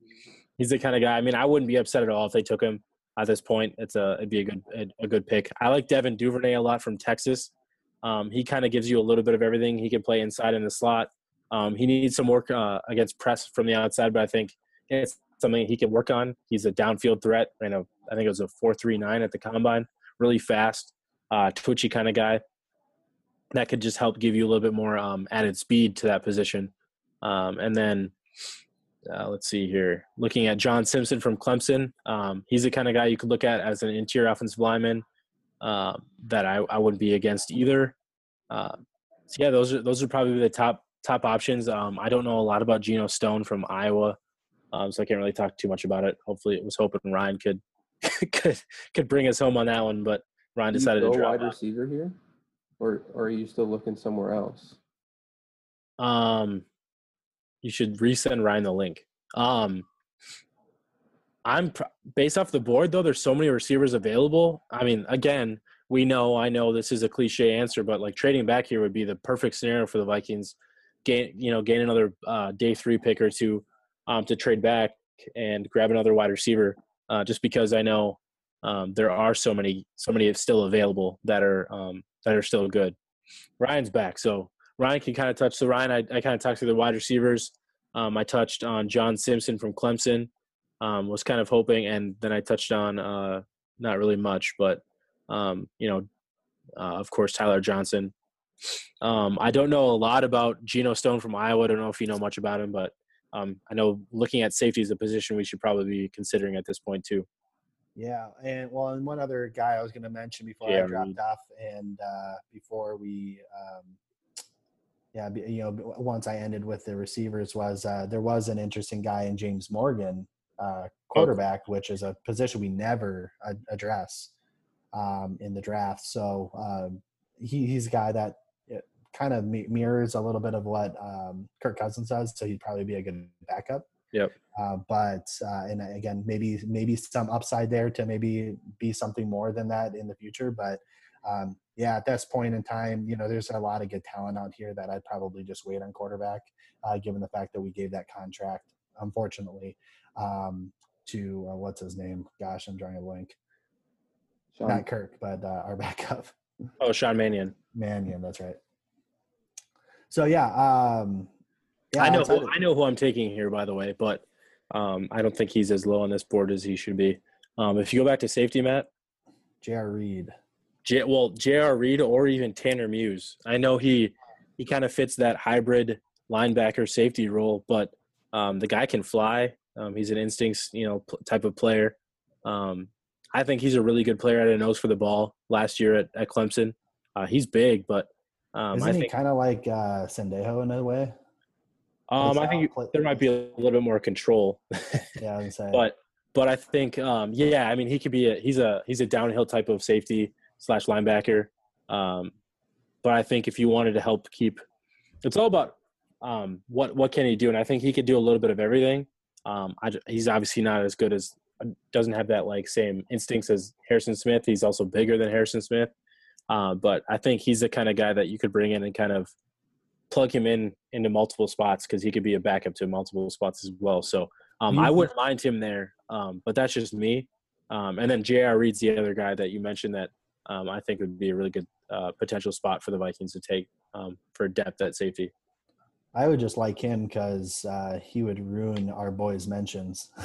S4: he's the kind of guy. I mean, I wouldn't be upset at all if they took him at this point. It's a it'd be a good a, a good pick. I like Devin Duvernay a lot from Texas. Um, he kind of gives you a little bit of everything. He can play inside in the slot. Um, he needs some work uh, against press from the outside, but I think it's something he can work on. He's a downfield threat. I know. I think it was a four three nine at the combine. Really fast, uh, twitchy kind of guy. That could just help give you a little bit more um, added speed to that position. Um, and then uh, let's see here, looking at John Simpson from Clemson, um, he's the kind of guy you could look at as an interior offensive lineman uh, that I, I wouldn't be against either. Uh, so yeah, those are those are probably the top top options. Um, I don't know a lot about Geno Stone from Iowa, um, so I can't really talk too much about it. Hopefully, it was hoping Ryan could [laughs] could could bring us home on that one, but Ryan decided to drop
S2: wide receiver here, or, or are you still looking somewhere else?
S4: Um, you should resend Ryan the link. Um, I'm pr- based off the board though. There's so many receivers available. I mean, again, we know. I know this is a cliche answer, but like trading back here would be the perfect scenario for the Vikings. Gain, you know, gain another uh, day three pick or two um, to trade back and grab another wide receiver. Uh, just because I know um, there are so many, so many still available that are um, that are still good. Ryan's back, so Ryan can kind of touch. So Ryan, I, I kind of talked to the wide receivers. Um, I touched on John Simpson from Clemson. Um, was kind of hoping, and then I touched on uh, not really much, but um, you know, uh, of course, Tyler Johnson. Um, I don't know a lot about Geno Stone from Iowa. I don't know if you know much about him, but um, I know looking at safety as a position we should probably be considering at this point too.
S3: Yeah, and well, and one other guy I was going to mention before
S4: Yeah,
S3: I dropped
S4: Reed.
S3: off, and uh, before we, um, yeah, you know, once I ended with the receivers, was uh, there was an interesting guy in James Morgan, uh, quarterback, which is a position we never ad- address um, in the draft. So um, he, he's a guy that kind of mirrors a little bit of what um, Kirk Cousins does. So he'd probably be a good backup.
S4: Yep.
S3: Uh, but uh, and again, maybe maybe some upside there to maybe be something more than that in the future. But um, yeah, at this point in time, you know, there's a lot of good talent out here that I'd probably just wait on quarterback, uh, given the fact that we gave that contract, unfortunately, um, to uh, what's his name? Gosh, I'm drawing a blank.
S2: Sean,
S3: Not Kirk, but uh, our [laughs] backup.
S4: Oh, Sean Mannion.
S3: Mannion, that's right. So yeah, um, yeah,
S4: I know. Who, I know who I'm taking here, by the way, but um, I don't think he's as low on this board as he should be. Um, if you go back to safety, Matt,
S3: J.R. Reed.
S4: J- well, J.R. Reed or even Tanner Muse. I know he he kind of fits that hybrid linebacker safety role, but um, the guy can fly. Um, he's an instincts, you know, p- type of player. Um, I think he's a really good player. Had a nose for the ball last year at, at Clemson. Uh, he's big, but um,
S3: Isn't
S4: I
S3: he kind of like uh, Sendejo in a way?
S4: Um, I think
S3: Play-
S4: there might be a little bit more control. [laughs]
S3: Yeah, I would say.
S4: but but I think um, yeah, I mean he could be a he's a he's a downhill type of safety slash linebacker. Um, but I think if you wanted to help keep, it's all about um, what what can he do, and I think he could do a little bit of everything. Um, I, he's obviously not as good as doesn't have that like same instincts as Harrison Smith. He's also bigger than Harrison Smith, uh, but I think he's the kind of guy that you could bring in and kind of plug him in into multiple spots because he could be a backup to multiple spots as well. So um,
S3: You-
S4: I wouldn't mind him there, um, but that's just me. Um, and then J.R. Reed's the other guy that you mentioned that um, I think would be a really good uh, potential spot for the Vikings to take um, for depth at safety.
S3: I would just like him because uh, he would ruin our boys' mentions. [laughs]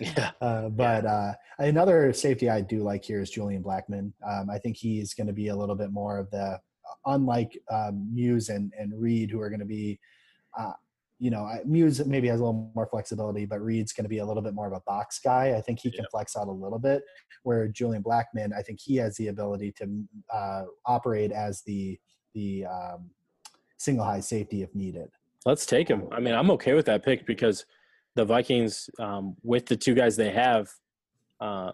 S4: Yeah. [laughs]
S3: uh, but uh, another safety I do like here is Julian Blackmon. Um, I think he's going to be a little bit more of the, unlike um, Muse and, and Reed, who are going to be, uh, you know, Muse maybe has a little more flexibility, but Reed's going to be a little bit more of a box guy. I think he can flex out a little bit. Where Julian Blackmon, I think he has the ability to uh, operate as the the um, single high safety if needed.
S4: Let's take him. I mean, I'm okay with that pick because the Vikings, um, with the two guys they have, uh,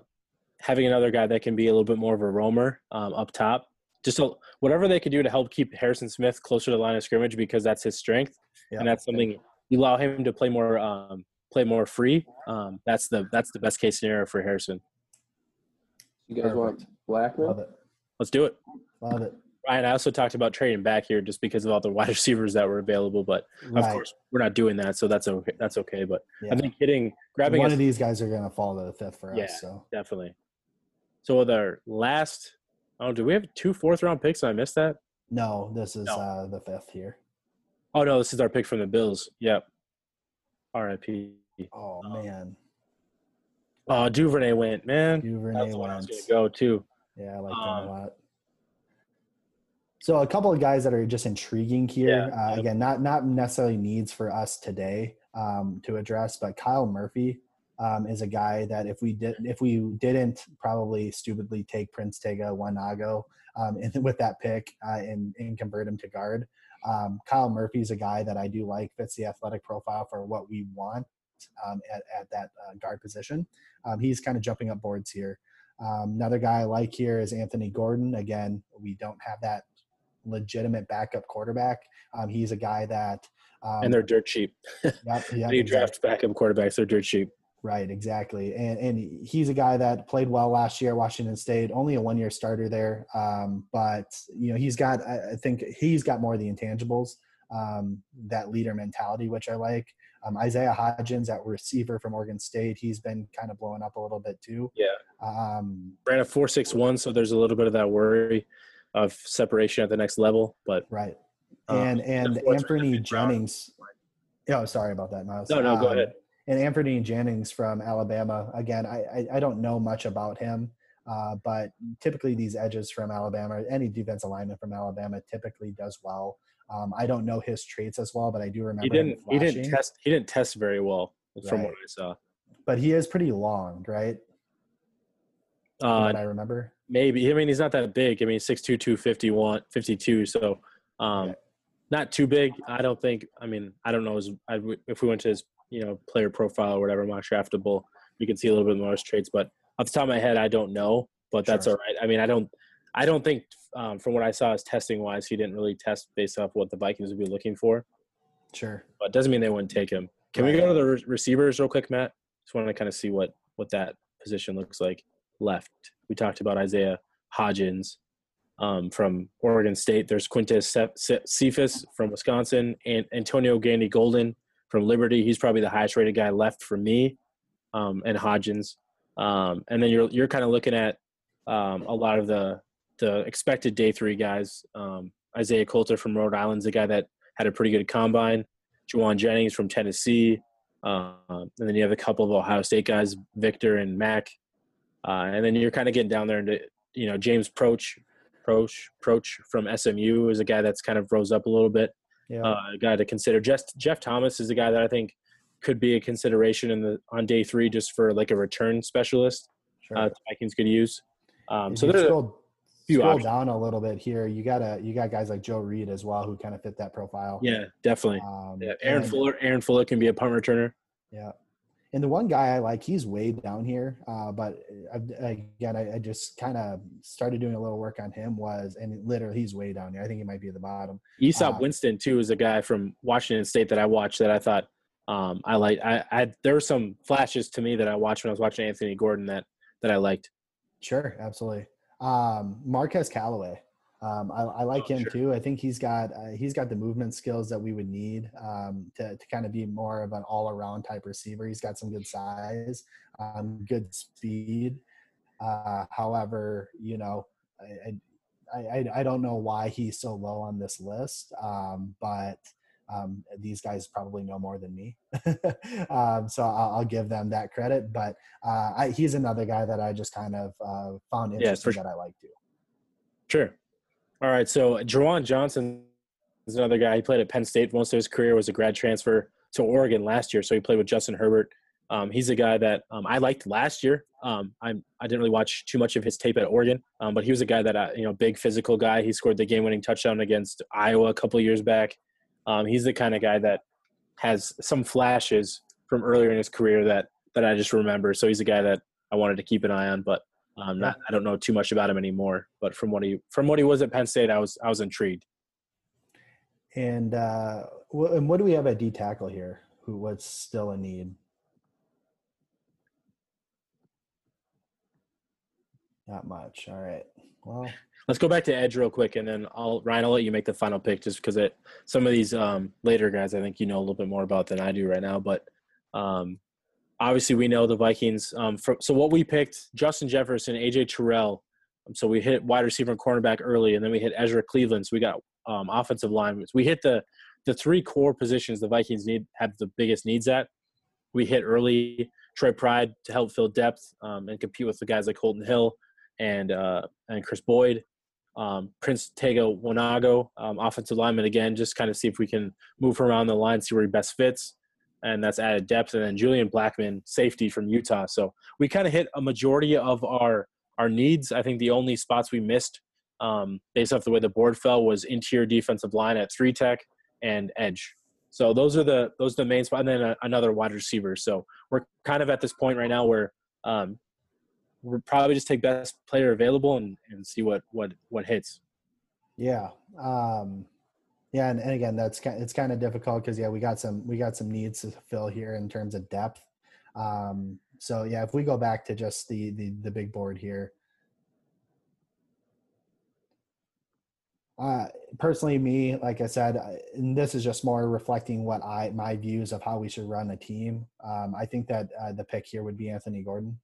S4: having another guy that can be a little bit more of a roamer um, up top, just a, whatever they could do to help keep Harrison Smith closer to the line of scrimmage because that's his strength,
S3: Yeah.
S4: and that's something you allow him to play more, um, play more free. Um, that's the that's the best case scenario for Harrison.
S2: you guys want
S3: Perfect.
S2: Blackmon?
S3: Love it.
S4: Let's do it.
S3: Love it.
S4: Ryan, I also talked about trading back here just because of all the [laughs] wide receivers that were available, but of course we're not doing that, so that's okay. That's okay. But
S3: Yeah.
S4: I think hitting, grabbing
S3: one
S4: a
S3: of these guys are going to fall to the fifth for
S4: Yeah.
S3: us. So
S4: Definitely. So with our last, oh, do we have two fourth round picks? I missed that.
S3: no, this is
S4: No.
S3: uh, the fifth here.
S4: Oh no, this is our pick from the Bills. Yep. R.I.P.
S3: Oh
S4: Um,
S3: man,
S4: Oh, Duvernay went, man.
S3: Duvernay
S4: That's the one I was
S3: went.
S4: gonna go too.
S3: Yeah, I like
S4: Um,
S3: a lot. So a couple of guys that are just intriguing here.
S4: Yeah,
S3: uh,
S4: yep.
S3: Again, not not necessarily needs for us today um, to address, but Kyle Murphy um, is a guy that if we did if we didn't probably stupidly take Prince Tega Wanogho um, and with that pick uh, and, and convert him to guard. Um, Kyle Murphy is a guy that I do like fits the athletic profile for what we want um, at, at that uh, guard position. Um, he's kind of jumping up boards here. Um, another guy I like here is Anthony Gordon. Again, we don't have that legitimate backup quarterback. Um, he's a guy that um,
S4: and they're dirt cheap.
S3: yep, yep, [laughs]
S4: you
S3: exactly.
S4: draft backup quarterbacks, they're dirt cheap.
S3: Right, exactly. And and he's a guy that played well last year at Washington State, only a one year starter there. Um, but you know, he's got I I think he's got more of the intangibles, um, that leader mentality, which I like. Um, Isaiah Hodgins at receiver from Oregon State, he's been kind of blowing up a little bit too.
S4: Yeah.
S3: Um,
S4: Ran a four six one, so there's a little bit of that worry of separation at the next level. But
S3: right.
S4: Um,
S3: And and Anthony
S4: the Brown-
S3: Jennings. Oh, sorry about that, Myles.
S4: no, no, go
S3: Um,
S4: ahead.
S3: And Anfernee Jennings from Alabama. Again, I, I, I don't know much about him, uh, but typically these edges from Alabama, any defensive lineman from Alabama, typically does well. Um, I don't know his traits as well, but I do remember
S4: He didn't. He didn't test. He didn't test very well from
S3: Right.
S4: what I saw.
S3: But he is pretty long, right?
S4: Uh,
S3: I remember.
S4: maybe. I mean, he's not that big. I mean, 6'2", 251, 52. So, um, not too big. I don't think. I mean, I don't know his, I, if we went to his, you know, player profile or whatever, mock draftable, you can see a little bit more of his traits. But off the top of my head, I don't know. But that's
S3: Sure.
S4: all right. I mean, I don't. I don't think um, from what I saw as testing wise, he didn't really test based off what the Vikings would be looking for.
S3: Sure.
S4: But doesn't mean they wouldn't take him. Can we go to the re- receivers real quick, Matt? Just want to kind of see what what that position looks like left. We talked about Isaiah Hodgins um, from Oregon State. There's Ce- Cephus from Wisconsin, and Antonio Gandy Golden from Liberty. He's probably the highest rated guy left for me, um, and Hodgins. Um, and then you're you're kind of looking at um, a lot of the the expected day three guys. Um, Isaiah Coulter from Rhode Island's a guy that had a pretty good combine. Jauan Jennings from Tennessee. Um, and then you have a couple of Ohio State guys, Victor and Mack. Uh, and then you're kind of getting down there into, you know, James Proche, Proche, Proche from SMU is a guy that's kind of rose up a little bit.
S3: Yeah.
S4: Uh, a guy to consider. Jeff, Jeff Thomas is a guy that I think could be a consideration in the on day three just for like a return specialist.
S3: sure.
S4: Uh, the Vikings could use. Um, so there's a
S3: scroll,
S4: few
S3: scroll
S4: options.
S3: down a little bit here. You got a you got guys like Joe Reed as well who kind of fit that profile.
S4: yeah, definitely.
S3: Um,
S4: Yeah, Aaron
S3: and-
S4: Fuller. Aaron Fuller can be a punt returner.
S3: Yeah. And the one guy I like, he's way down here. Uh, but I, again, I, I just kind of started doing a little work on him was, and literally he's way down here. I think he might be at the bottom.
S4: Easop
S3: Uh,
S4: Winston too is a guy from Washington State that I watched that I thought um, I like. I, I there were some flashes to me that I watched when I was watching Anthony Gordon that that I liked.
S3: Sure. Absolutely. Um, Marquez Callaway. Um, I, I like
S4: Oh,
S3: him
S4: sure.
S3: too. I think he's got, uh, he's got the movement skills that we would need um, to, to kind of be more of an all around type receiver. He's got some good size, um, good speed. Uh, however, you know, I, I, I, don't know why he's so low on this list, um, but um, these guys probably know more than me. [laughs] um, so I'll, I'll give them that credit. But uh, I, he's another guy that I just kind of uh, found
S4: Yeah,
S3: interesting
S4: for
S3: that I like too.
S4: Sure. All right. So Juwan Johnson is another guy. He played at Penn State most of his career. Was a grad transfer to Oregon last year. So he played with Justin Herbert. Um, he's a guy that um, I liked last year. Um, I didn't really watch too much of his tape at Oregon, um, but he was a guy that I, you know, big physical guy. He scored the game-winning touchdown against Iowa a couple years back. Um, he's the kind of guy that has some flashes from earlier in his career that that I just remember. So he's a guy that I wanted to keep an eye on, but um, not I don't know too much about him anymore. But from what he from what he was at Penn State, I was I was intrigued.
S3: And uh, wh- and what do we have at D tackle here? Who what's still a need? Not much. All right. Well,
S4: Let's go back to Edge real quick, and then I'll Ryan. I'll let you make the final pick, just because it some of these um, later guys I think you know a little bit more about than I do right now. But um, obviously, we know the Vikings. Um, for, so what we picked: Justin Jefferson, AJ Terrell. Um, so we hit wide receiver and cornerback early, and then we hit Ezra Cleveland. So we got um, offensive line. We hit the the three core positions the Vikings need have the biggest needs at. We hit early Troy Pride to help fill depth um, and compete with the guys like Holton Hill and uh, and Kris Boyd. Um, Prince Tega Wanogho, um, offensive lineman again, just kind of see if we can move around the line, see where he best fits, and that's added depth. And then Julian Blackmon, safety from Utah. So we kind of hit a majority of our our needs. I think the only spots we missed, um, based off the way the board fell, was interior defensive line at three tech and edge. So those are the those are the main spots, and then a, another wide receiver. So we're kind of at this point right now where um, we'll probably just take best player available and, and see what what what hits.
S3: Yeah. Um, yeah, and, and again, that's kind it's kind of difficult because yeah, we got some we got some needs to fill here in terms of depth. Um, so yeah, if we go back to just the the, the big board here, uh, personally, me, like I said, and this is just more reflecting what I my views of how we should run a team. Um, I think that uh, the pick here would be Anthony Gordon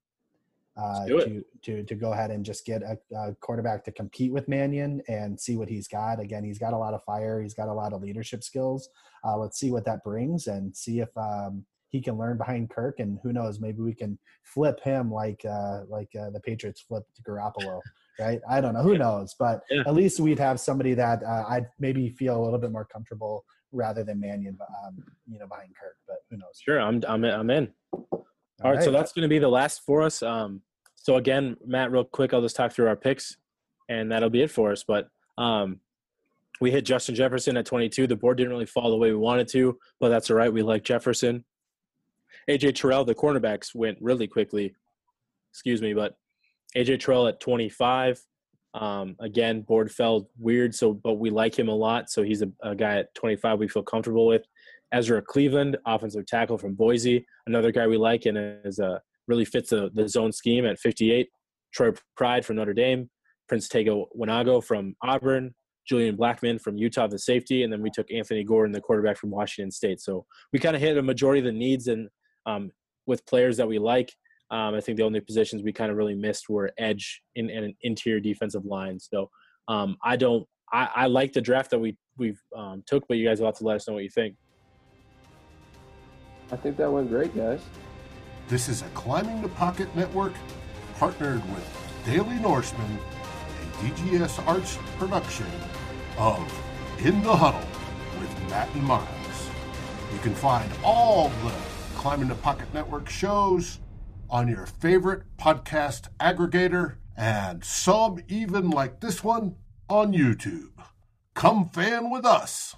S3: uh, to to to go ahead and just get a, a, quarterback to compete with Mannion and see what he's got. Again, he's got a lot of fire. He's got a lot of leadership skills. Uh, let's see what that brings and see if um, he can learn behind Kirk. And who knows, maybe we can flip him like uh, like uh, the Patriots flipped Garoppolo right? I don't know. Who knows? But yeah. at least we'd have somebody that uh, I'd maybe feel a little bit more comfortable rather than Mannion, um, you know, behind Kirk. But who knows?
S4: Sure, I'm I'm in. I'm in. All, All right, right, so that's going to be the last for us. Um, so again, Matt, real quick, I'll just talk through our picks, and that'll be it for us. But um, we hit Justin Jefferson at 22. The board didn't really fall the way we wanted to, but that's all right. We like Jefferson. AJ Terrell, the cornerbacks went really quickly. Excuse me, but AJ Terrell at 25. Um, again, board fell weird, so but we like him a lot. So he's a, a, guy at 25 we feel comfortable with. Ezra Cleveland, offensive tackle from Boise, another guy we like and is a really fits the, the zone scheme at 58. Troy Pride from Notre Dame, Prince Tega Wanogho from Auburn, Julian Blackmon from Utah, the safety, and then we took Anthony Gordon, the quarterback from Washington State. So we kind of hit a majority of the needs and um, with players that we like. Um, I think the only positions we kind of really missed were edge and, an interior defensive line. So um, I don't. I, I, like the draft that we we've um, took, but you guys will have to let us know what you think.
S2: I think that went great, guys.
S1: This is a Climbing the Pocket Network partnered with Daily Norseman, a DGS Arts production of In the Huddle with Matt and Myles. You can find all the Climbing the Pocket Network shows on your favorite podcast aggregator, and some even like this one on YouTube. Come fan with us.